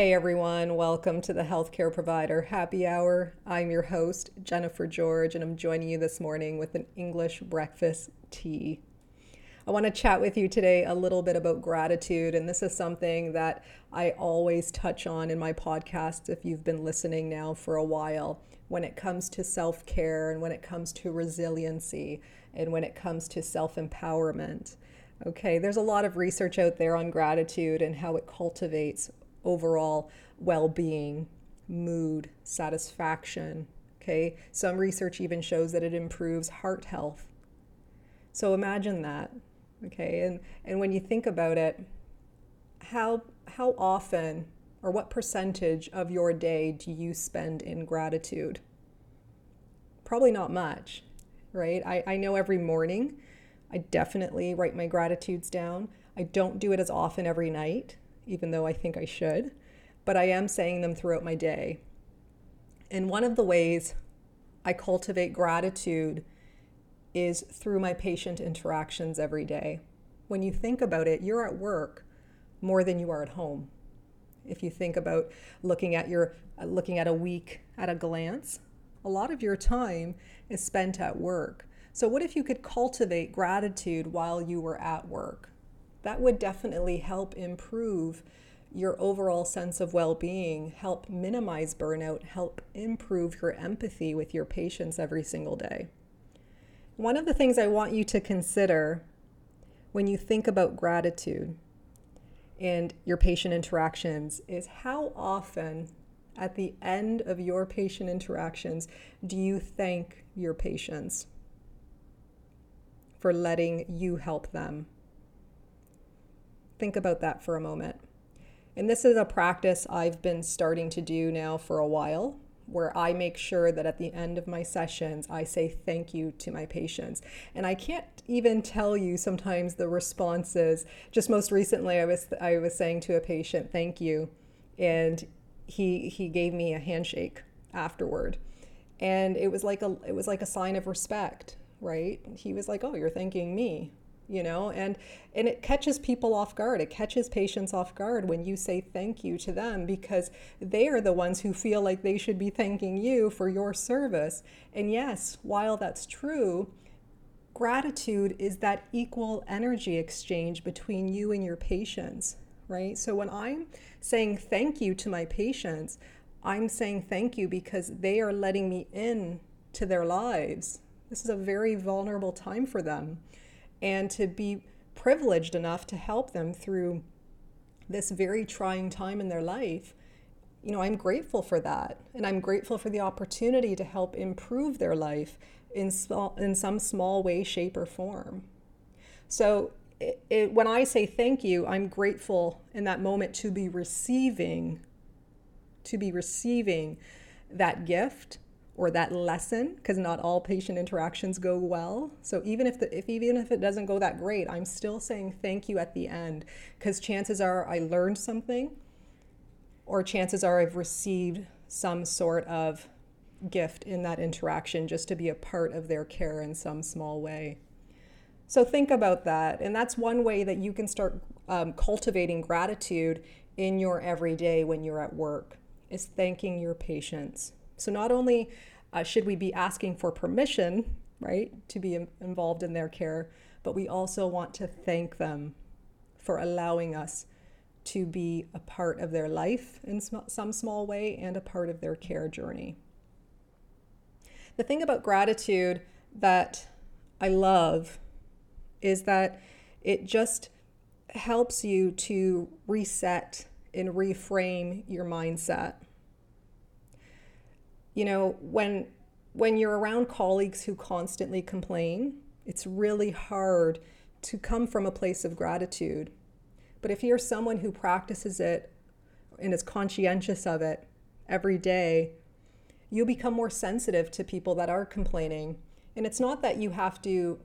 Hey everyone, welcome to the Healthcare Provider Happy Hour. I'm your host, Jennifer George, and I'm joining you this morning with an English breakfast tea. I want to chat with you today a little bit about gratitude, and this is something that I always touch on in my podcasts if you've been listening now for a while. When it comes to self care, and when it comes to resiliency, and when it comes to self empowerment. Okay, there's a lot of research out there on gratitude and how it cultivates overall well being, mood, satisfaction. Okay, some research even shows that it improves heart health. So imagine that. Okay, and, and when you think about it, how, how often or what percentage of your day do you spend in gratitude? Probably not much, right? I, I know every morning I definitely write my gratitudes down. I don't do it as often every night even though I think I should, but I am saying them throughout my day. And one of the ways I cultivate gratitude is through my patient interactions every day. When you think about it, you're at work more than you are at home. If you think about looking at your looking at a week at a glance, a lot of your time is spent at work. So what if you could cultivate gratitude while you were at work? That would definitely help improve your overall sense of well being, help minimize burnout, help improve your empathy with your patients every single day. One of the things I want you to consider when you think about gratitude and your patient interactions is how often at the end of your patient interactions do you thank your patients for letting you help them? Think about that for a moment. And this is a practice I've been starting to do now for a while, where I make sure that at the end of my sessions, I say thank you to my patients. And I can't even tell you sometimes the responses. Just most recently, I was I was saying to a patient, "Thank you," and he he gave me a handshake afterward, and it was like a it was like a sign of respect, right? He was like, "Oh, you're thanking me." You know and and it catches people off guard. It catches patients off guard when you say thank you to them because they are the ones who feel like they should be thanking you for your service. And yes while that's true gratitude is that equal energy exchange between you and your patients right? So when i'm saying thank you to my patients i'm saying thank you because they are letting me in to their lives. This is a very vulnerable time for them and to be privileged enough to help them through this very trying time in their life you know, I'm grateful for that. And I'm grateful for the opportunity to help improve their life in, small, in some small way, shape, or form. So it, it, when I say thank you, I'm grateful in that moment to be receiving, to be receiving that gift or that lesson because not all patient interactions go well so even if the if even if it doesn't go that great i'm still saying thank you at the end because chances are i learned something or chances are I've received some sort of gift in that interaction just to be a part of their care in some small way. So think about that. And that's one way that you can start um, cultivating gratitude in your everyday when you're at work, is thanking your patients. So not only uh, should we be asking for permission, right, to be involved in their care, but we also want to thank them for allowing us to be a part of their life in some small way and a part of their care journey. The thing about gratitude that I love is that it just helps you to reset and reframe your mindset. You know, when when you're around colleagues who constantly complain, it's really hard to come from a place of gratitude but if you're someone who practices it and is conscientious of it every day, you become more sensitive to people that are complaining. And it's not that you have to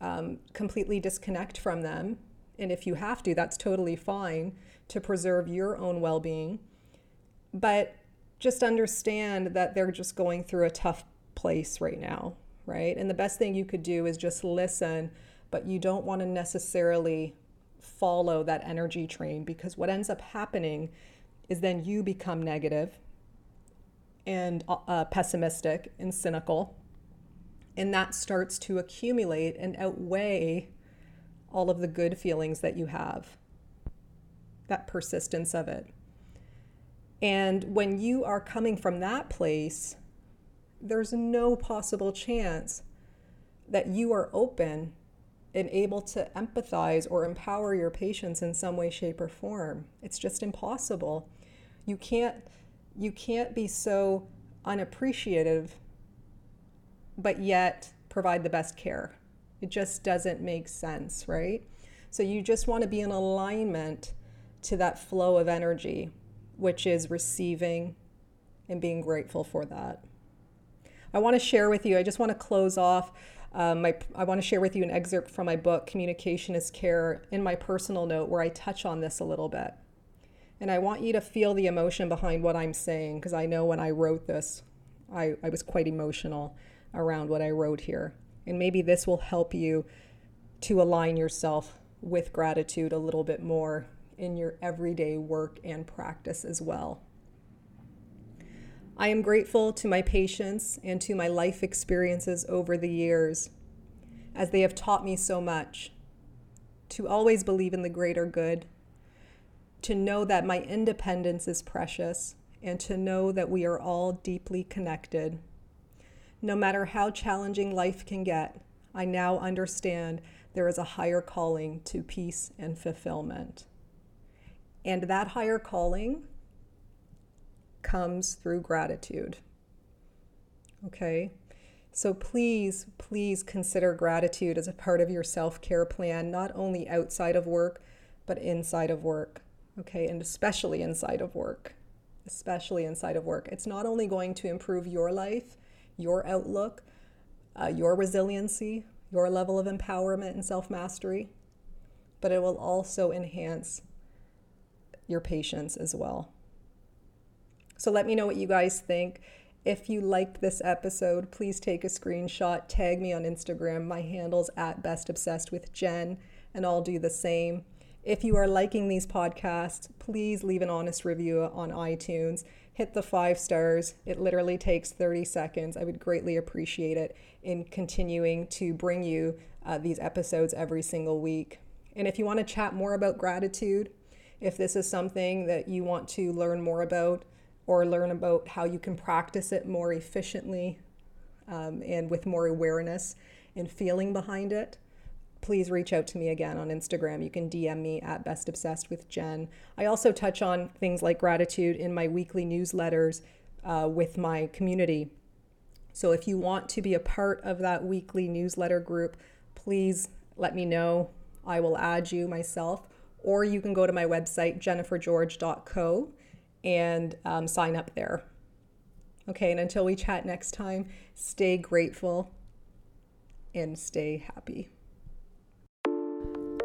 um, completely disconnect from them. And if you have to, that's totally fine to preserve your own well being. But just understand that they're just going through a tough place right now, right? And the best thing you could do is just listen, but you don't want to necessarily follow that energy train because what ends up happening is then you become negative and uh, uh, pessimistic and cynical. And that starts to accumulate and outweigh all of the good feelings that you have, that persistence of it. And when you are coming from that place, there's no possible chance that you are open and able to empathize or empower your patients in some way shape or form. It's just impossible. You can't you can't be so unappreciative but yet provide the best care. It just doesn't make sense right? So you just want to be in alignment to that flow of energy which is receiving and being grateful for that i want to share with you i just want to close off um, my, I want to share with you an excerpt from my book, Communication is Care, in my personal note, where I touch on this a little bit. And I want you to feel the emotion behind what I'm saying, because I know when I wrote this, I, I was quite emotional around what I wrote here. And maybe this will help you to align yourself with gratitude a little bit more in your everyday work and practice as well. I am grateful to my patients and to my life experiences over the years, as they have taught me so much to always believe in the greater good, to know that my independence is precious, and to know that we are all deeply connected. No matter how challenging life can get, I now understand there is a higher calling to peace and fulfillment. And that higher calling comes through gratitude. Okay? So please, please consider gratitude as a part of your self care plan, not only outside of work, but inside of work. Okay? And especially inside of work. Especially inside of work. It's not only going to improve your life, your outlook, uh, your resiliency, your level of empowerment and self mastery, but it will also enhance your patients as well. So let me know what you guys think. If you liked this episode, please take a screenshot, tag me on Instagram. My handle's at Best Obsessed with Jen, and I'll do the same. If you are liking these podcasts, please leave an honest review on iTunes. Hit the five stars. It literally takes 30 seconds. I would greatly appreciate it in continuing to bring you uh, these episodes every single week. And if you want to chat more about gratitude, if this is something that you want to learn more about, or learn about how you can practice it more efficiently um, and with more awareness and feeling behind it, please reach out to me again on Instagram. You can DM me at Best Obsessed with Jen. I also touch on things like gratitude in my weekly newsletters uh, with my community. So if you want to be a part of that weekly newsletter group, please let me know. I will add you myself, or you can go to my website, jennifergeorge.co, and um, sign up there. Okay, and until we chat next time, stay grateful and stay happy.